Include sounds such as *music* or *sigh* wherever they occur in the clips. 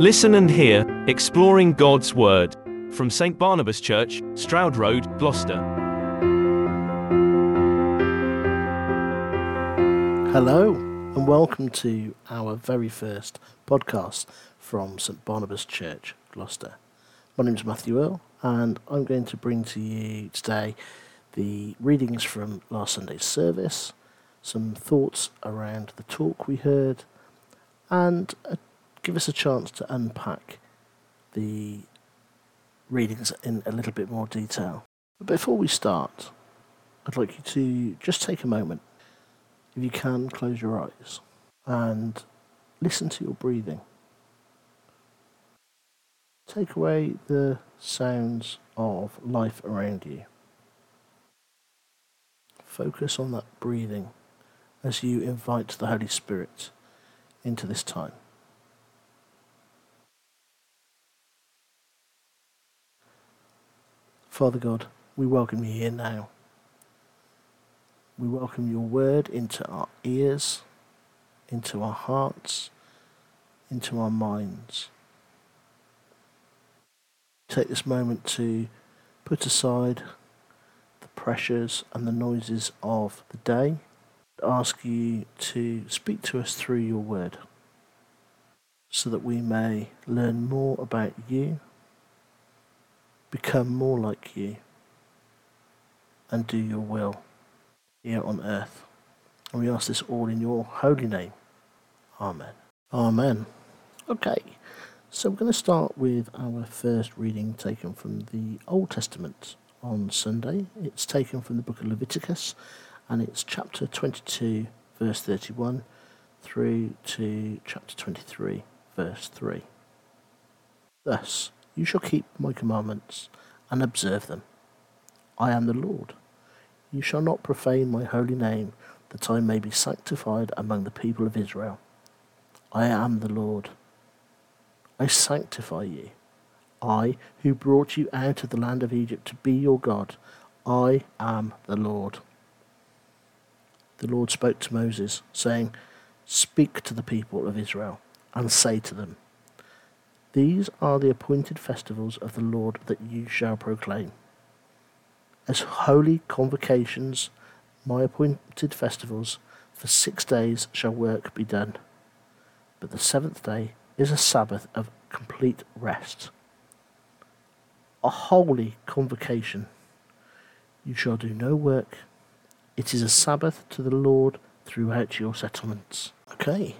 Listen and hear, exploring God's Word. From St. Barnabas Church, Stroud Road, Gloucester. Hello, and welcome to our very first podcast from St. Barnabas Church, Gloucester. My name is Matthew Earl, and I'm going to bring to you today the readings from last Sunday's service, some thoughts around the talk we heard, and a give us a chance to unpack the readings in a little bit more detail. But before we start, I'd like you to just take a moment, if you can, close your eyes and listen to your breathing. Take away the sounds of life around you. Focus on that breathing as you invite the Holy Spirit into this time. Father God, we welcome you here now. We welcome your word into our ears, into our hearts, into our minds. Take this moment to put aside the pressures and the noises of the day. Ask you to speak to us through your word so that we may learn more about you become more like you and do your will here on earth. And we ask this all in your holy name. Amen. Amen. Okay, so we're going to start with our first reading taken from the Old Testament on Sunday. It's taken from the book of Leviticus and it's chapter 22, verse 31 through to chapter 23, verse 3. Thus, you shall keep my commandments and observe them. I am the Lord. You shall not profane my holy name, that I may be sanctified among the people of Israel. I am the Lord. I sanctify you. I, who brought you out of the land of Egypt to be your God, I am the Lord. The Lord spoke to Moses, saying, Speak to the people of Israel, and say to them, these are the appointed festivals of the Lord that you shall proclaim. As holy convocations, my appointed festivals, for six days shall work be done. But the seventh day is a Sabbath of complete rest. A holy convocation. You shall do no work. It is a Sabbath to the Lord throughout your settlements. Okay.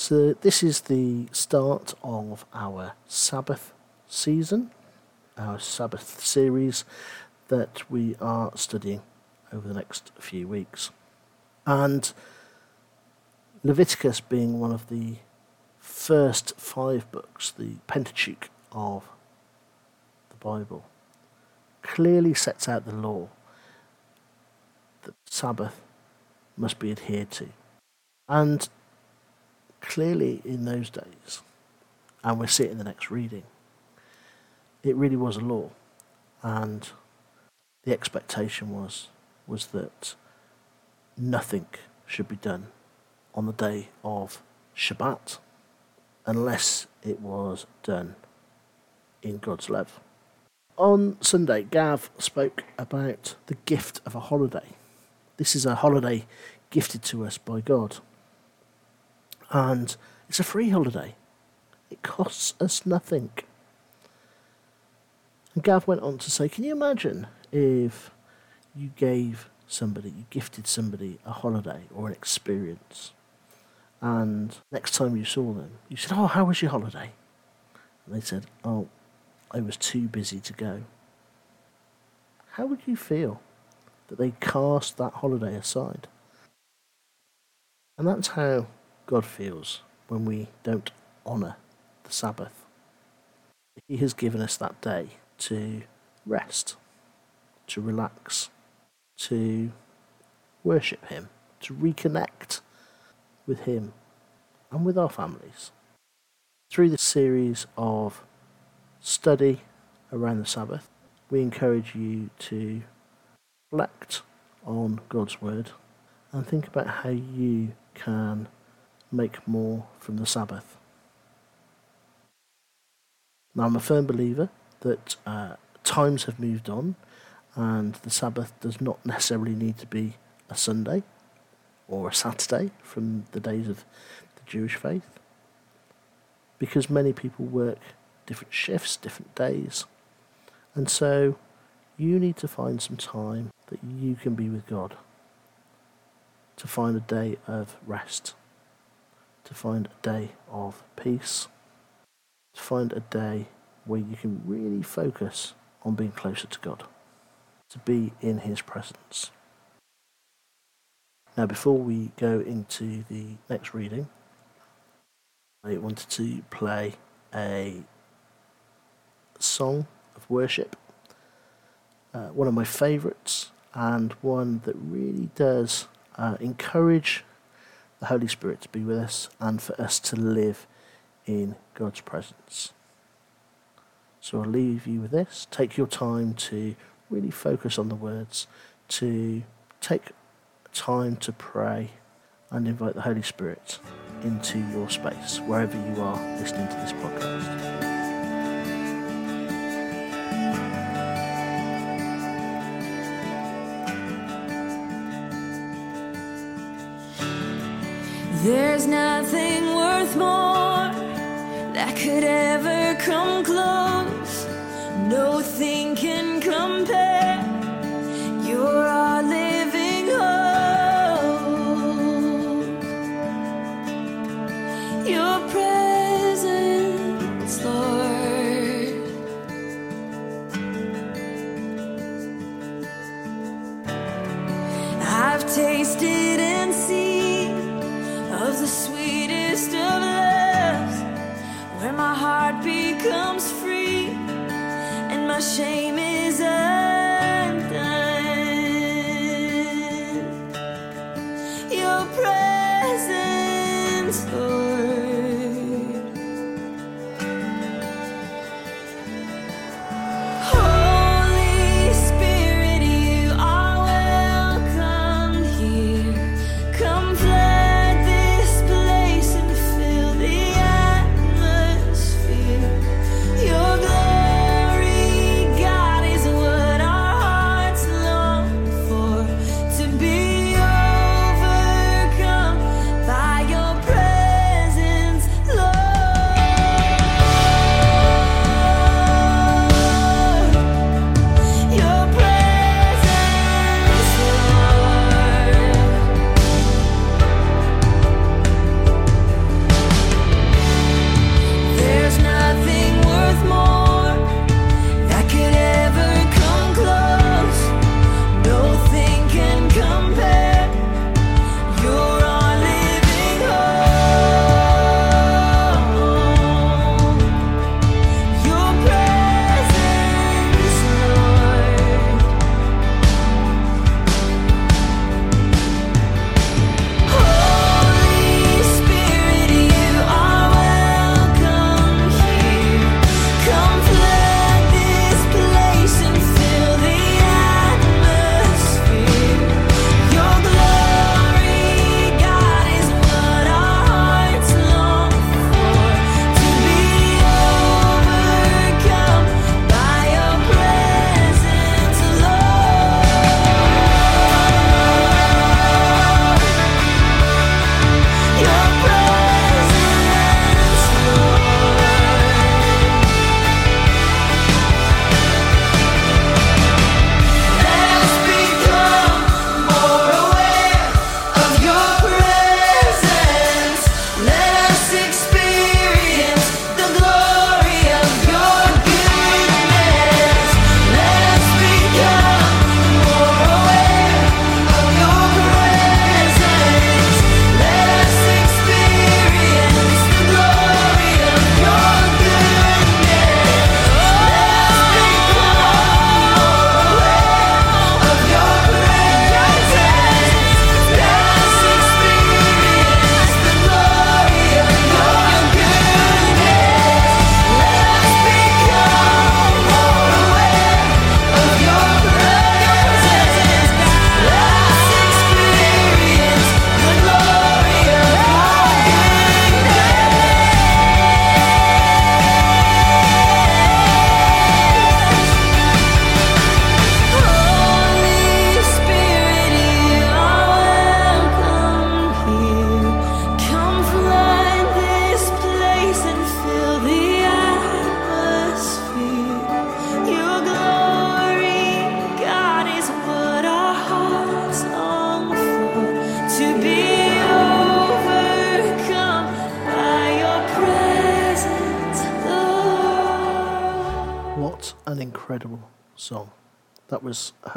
So, this is the start of our Sabbath season, our Sabbath series that we are studying over the next few weeks. And Leviticus being one of the first five books, the Pentateuch of the Bible, clearly sets out the law that Sabbath must be adhered to. And clearly in those days, and we see it in the next reading, it really was a law. And the expectation was was that nothing should be done on the day of Shabbat unless it was done in God's love. On Sunday, Gav spoke about the gift of a holiday. This is a holiday gifted to us by God and it's a free holiday. It costs us nothing. And Gav went on to say, Can you imagine if you gave somebody, you gifted somebody a holiday or an experience, and next time you saw them, you said, Oh, how was your holiday? And they said, Oh, I was too busy to go. How would you feel that they cast that holiday aside? And that's how God feels when we don't honour the Sabbath. He has given us that day to rest, to relax, to worship Him, to reconnect with Him and with our families. Through this series of study around the Sabbath, we encourage you to reflect on God's Word and think about how you can make more from the Sabbath. Now, I'm a firm believer that uh, times have moved on and the Sabbath does not necessarily need to be a Sunday or a Saturday from the days of the Jewish faith because many people work different shifts, different days. And so you need to find some time that you can be with God, to find a day of rest, to find a day of peace, to find a day where you can really focus on being closer to God, to be in His presence. Now, before we go into the next reading, I wanted to play a song of worship, uh, one of my favourites, and one that really does uh, encourage the Holy Spirit to be with us and for us to live in God's presence. So I'll leave you with this. Take your time to really focus on the words, to take time to pray and invite the Holy Spirit into your space, wherever you are listening to this podcast. There's nothing worth more that could ever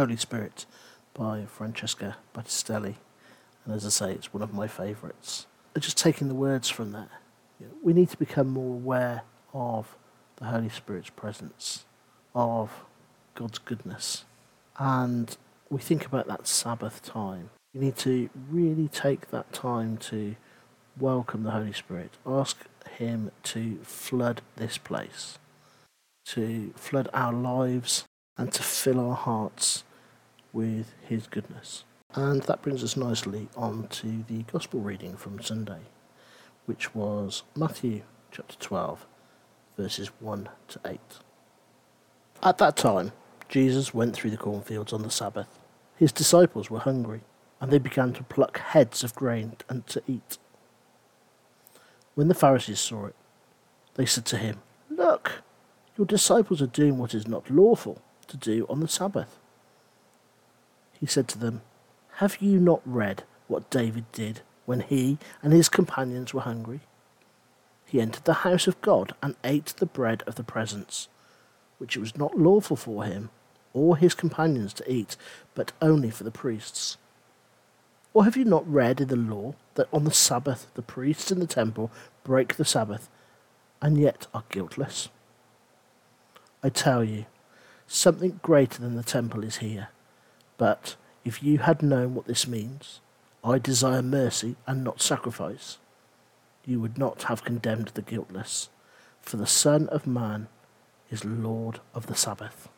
Holy Spirit by Francesca Battistelli. And as I say, it's one of my favourites. Just taking the words from that, you we need to become more aware of the Holy Spirit's presence, of God's goodness. And we think about that Sabbath time. We need to really take that time to welcome the Holy Spirit, ask Him to flood this place, to flood our lives, and to fill our hearts with His goodness. And that brings us nicely on to the Gospel reading from Sunday, which was Matthew chapter 12, verses 1 to 8. At that time, Jesus went through the cornfields on the Sabbath. His disciples were hungry, and they began to pluck heads of grain and to eat. When the Pharisees saw it, they said to him, Look, your disciples are doing what is not lawful to do on the Sabbath. He said to them, Have you not read what David did when he and his companions were hungry? He entered the house of God and ate the bread of the presence, which it was not lawful for him or his companions to eat, but only for the priests. Or have you not read in the law that on the Sabbath the priests in the temple break the Sabbath and yet are guiltless? I tell you, something greater than the temple is here. But if you had known what this means, I desire mercy and not sacrifice, you would not have condemned the guiltless, for the Son of Man is Lord of the Sabbath.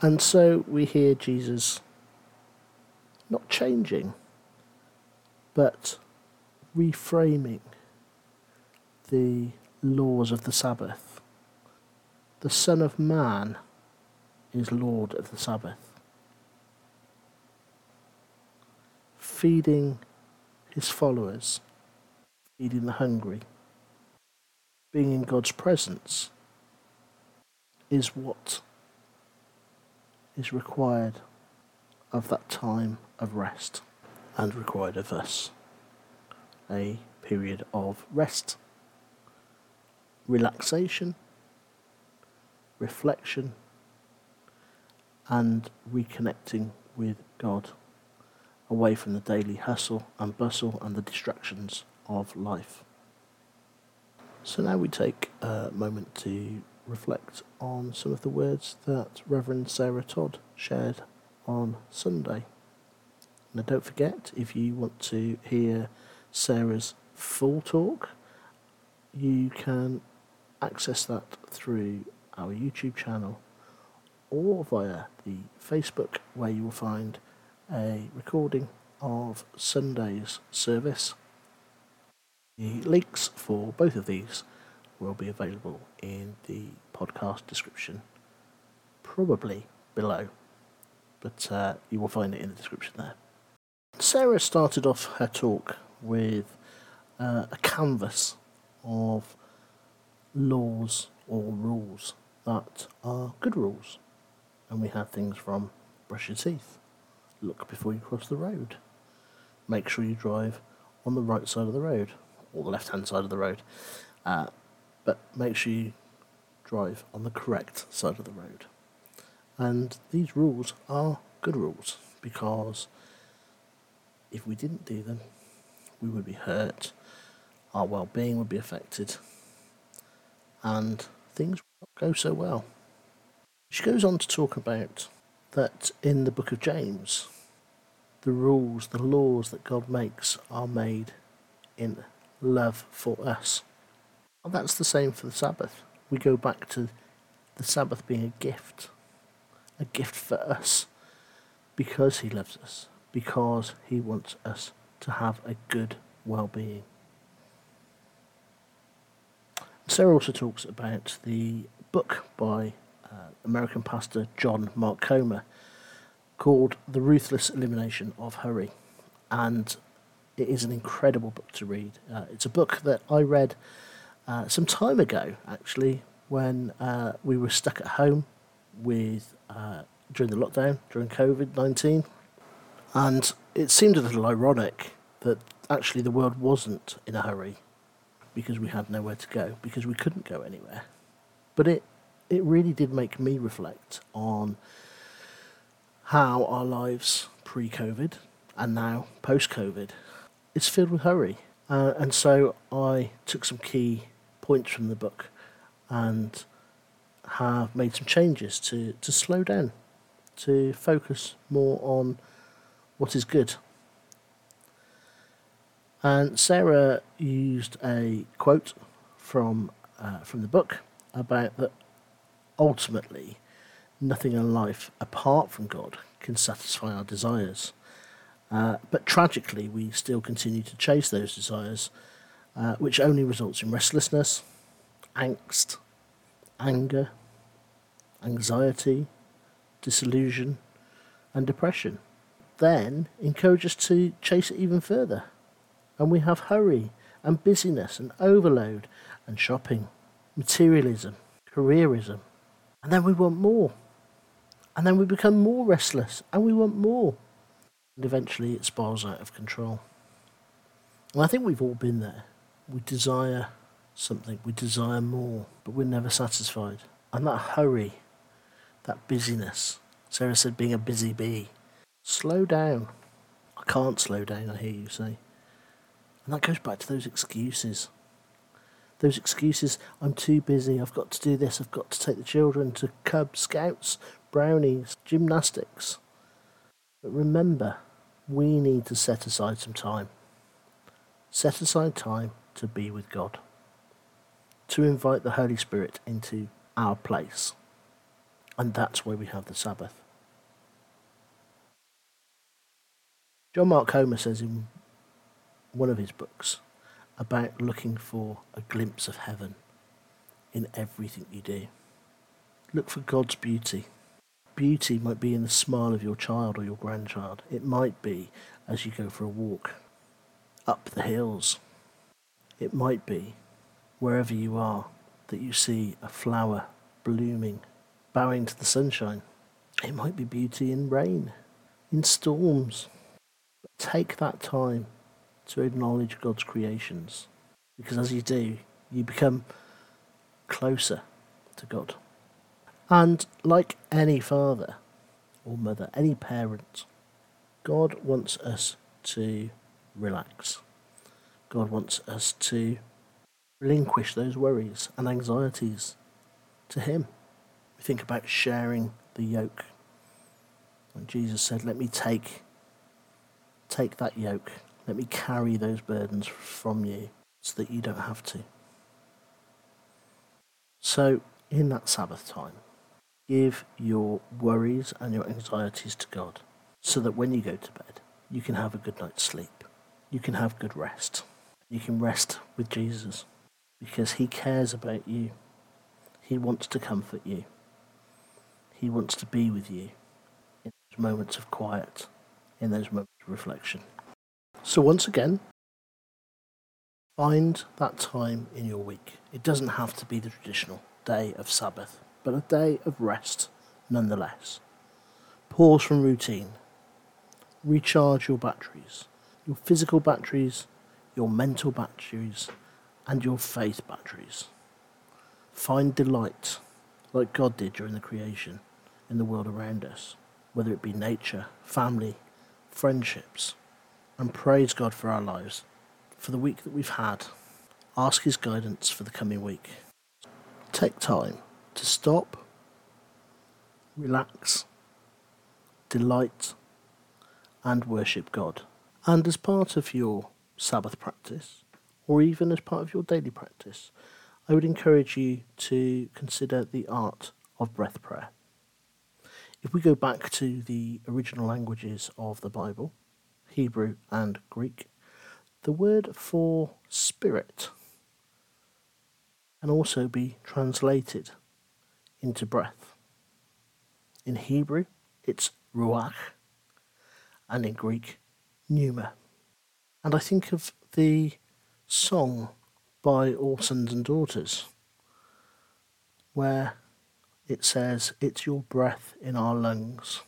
And so we hear Jesus not changing, but reframing the laws of the Sabbath. The Son of Man is Lord of the Sabbath. Feeding his followers, feeding the hungry, being in God's presence is what is required of that time of rest and required of us. A period of rest, relaxation, reflection, and reconnecting with God away from the daily hustle and bustle and the distractions of life. So now we take a moment to reflect on some of the words that Reverend Sarah Todd shared on Sunday. Now, don't forget, if you want to hear Sarah's full talk, you can access that through our YouTube channel or via the Facebook, where you will find a recording of Sunday's service. The links for both of these will be available in the podcast description, probably below, but uh, you will find it in the description there. Sarah started off her talk with uh, a canvas of laws or rules that are good rules. And we had things from brush your teeth, look before you cross the road, make sure you drive on the right side of the road or the left hand side of the road, uh, but make sure you drive on the correct side of the road. And these rules are good rules because if we didn't do them, we would be hurt, our well being would be affected, and things would not go so well. She goes on to talk about that in the book of James, the rules, the laws that God makes are made in love for us. And that's the same for the Sabbath. We go back to the Sabbath being a gift, a gift for us because He loves us, because He wants us to have a good well being. Sarah also talks about the book by uh, American pastor John Mark Comer called The Ruthless Elimination of Hurry. And it is an incredible book to read. Uh, it's a book that I read uh, some time ago, actually, when uh, we were stuck at home with uh, during the lockdown, during COVID 19. And it seemed a little ironic that actually the world wasn't in a hurry because we had nowhere to go, because we couldn't go anywhere. But it, it really did make me reflect on how our lives pre COVID and now post COVID is filled with hurry. Uh, and so I took some key points from the book and have made some changes to, to slow down, to focus more on what is good. And Sarah used a quote from uh, from the book about that ultimately nothing in life apart from God can satisfy our desires. Uh, but tragically, we still continue to chase those desires, uh, which only results in restlessness, angst, anger, anxiety, disillusion, and depression. Then encourage us to chase it even further. And we have hurry and busyness and overload and shopping, materialism, careerism. And then we want more. And then we become more restless and we want more. And eventually it spirals out of control. And I think we've all been there. We desire something, we desire more, but we're never satisfied. And that hurry, that busyness, Sarah said, being a busy bee, slow down. I can't slow down, I hear you say. And that goes back to those excuses. Those excuses, I'm too busy, I've got to do this, I've got to take the children to Cub Scouts, brownies, gymnastics. But remember, we need to set aside some time. Set aside time to be with God, to invite the Holy Spirit into our place. And that's where we have the Sabbath. John Mark Comer says in one of his books about looking for a glimpse of heaven in everything you do. Look for God's beauty. Beauty might be in the smile of your child or your grandchild. It might be as you go for a walk up the hills. It might be wherever you are that you see a flower blooming, bowing to the sunshine. It might be beauty in rain, in storms. Take that time to acknowledge God's creations. Because as you do, you become closer to God. And like any father or mother, any parent, God wants us to relax. God wants us to relinquish those worries and anxieties to Him. We think about sharing the yoke. When Jesus said, Let me take, take that yoke let me carry those burdens from you so that you don't have to. So, in that Sabbath time, give your worries and your anxieties to God so that when you go to bed, you can have a good night's sleep. You can have good rest. You can rest with Jesus because He cares about you. He wants to comfort you. He wants to be with you in those moments of quiet, in those moments of reflection. So, once again, find that time in your week. It doesn't have to be the traditional day of Sabbath, but a day of rest nonetheless. Pause from routine. Recharge your batteries, your physical batteries, your mental batteries, and your faith batteries. Find delight, like God did during the creation, in the world around us, whether it be nature, family, friendships and praise God for our lives, for the week that we've had. Ask His guidance for the coming week. Take time to stop, relax, delight, and worship God. And as part of your Sabbath practice, or even as part of your daily practice, I would encourage you to consider the art of breath prayer. If we go back to the original languages of the Bible, Hebrew, and Greek. The word for spirit can also be translated into breath. In Hebrew, it's ruach, and in Greek, pneuma. And I think of the song by All Sons and Daughters, where it says, It's your breath in our lungs,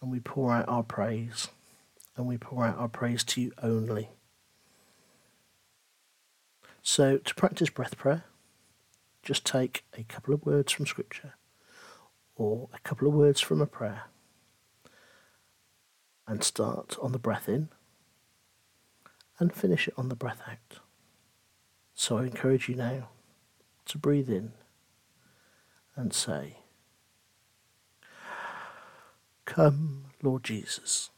and we pour out our praise and we pour out our praise to you only. So, to practice breath prayer, just take a couple of words from Scripture or a couple of words from a prayer and start on the breath in and finish it on the breath out. So I encourage you now to breathe in and say, Come, Lord Jesus,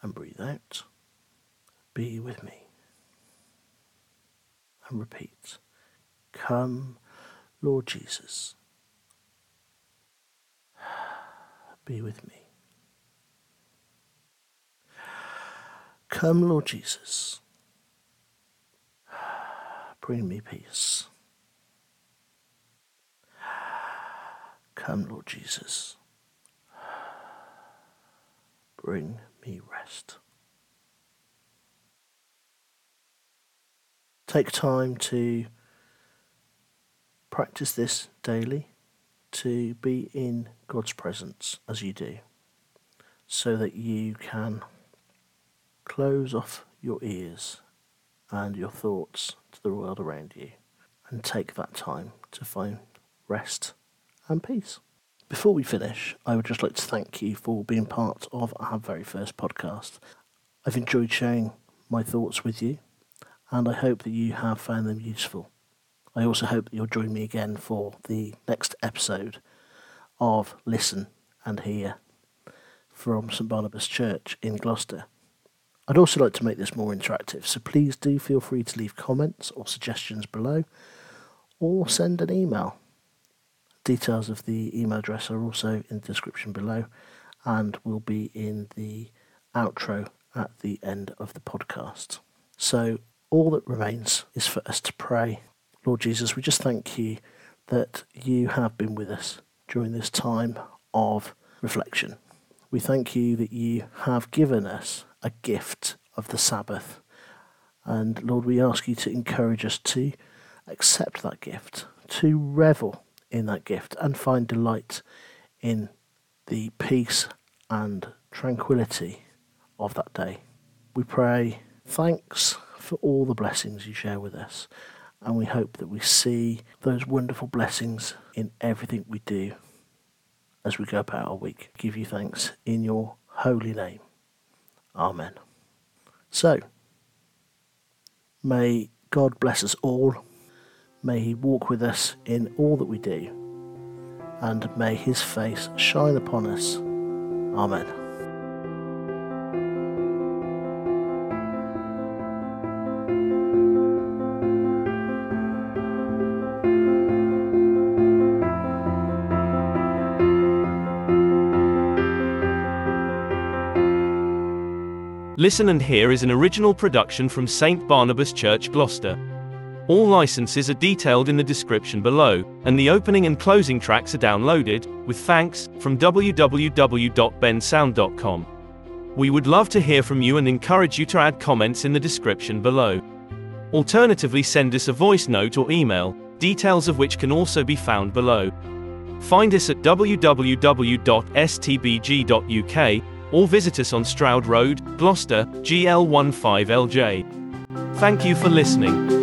and breathe out, be with me. And repeat, Come, Lord Jesus, *sighs* be with me. Come, Lord Jesus, *sighs* bring me peace. *sighs* Come, Lord Jesus, bring me rest. Take time to practice this daily, to be in God's presence as you do, so that you can close off your ears and your thoughts to the world around you and take that time to find rest and peace. Before we finish, I would just like to thank you for being part of our very first podcast. I've enjoyed sharing my thoughts with you, and I hope that you have found them useful. I also hope that you'll join me again for the next episode of Listen and Hear from St Barnabas Church in Gloucester. I'd also like to make this more interactive, so please do feel free to leave comments or suggestions below or send an email. Details of the email address are also in the description below and will be in the outro at the end of the podcast. So, all that remains is for us to pray. Lord Jesus, we just thank you that you have been with us during this time of reflection. We thank you that you have given us a gift of the Sabbath. And Lord, we ask you to encourage us to accept that gift, to revel in that gift, and find delight in the peace and tranquility of that day. We pray thanks for all the blessings you share with us, and we hope that we see those wonderful blessings in everything we do as we go about our week. Give you thanks in your holy name. Amen. So, may God bless us all. May He walk with us in all that we do. And may His face shine upon us. Amen. Listen and Hear is an original production from St. Barnabas Church, Gloucester. All licenses are detailed in the description below, and the opening and closing tracks are downloaded, with thanks, from www.bensound.com. We would love to hear from you and encourage you to add comments in the description below. Alternatively, send us a voice note or email, details of which can also be found below. Find us at www.stbg.uk or visit us on Stroud Road, Gloucester, GL15LJ. Thank you for listening.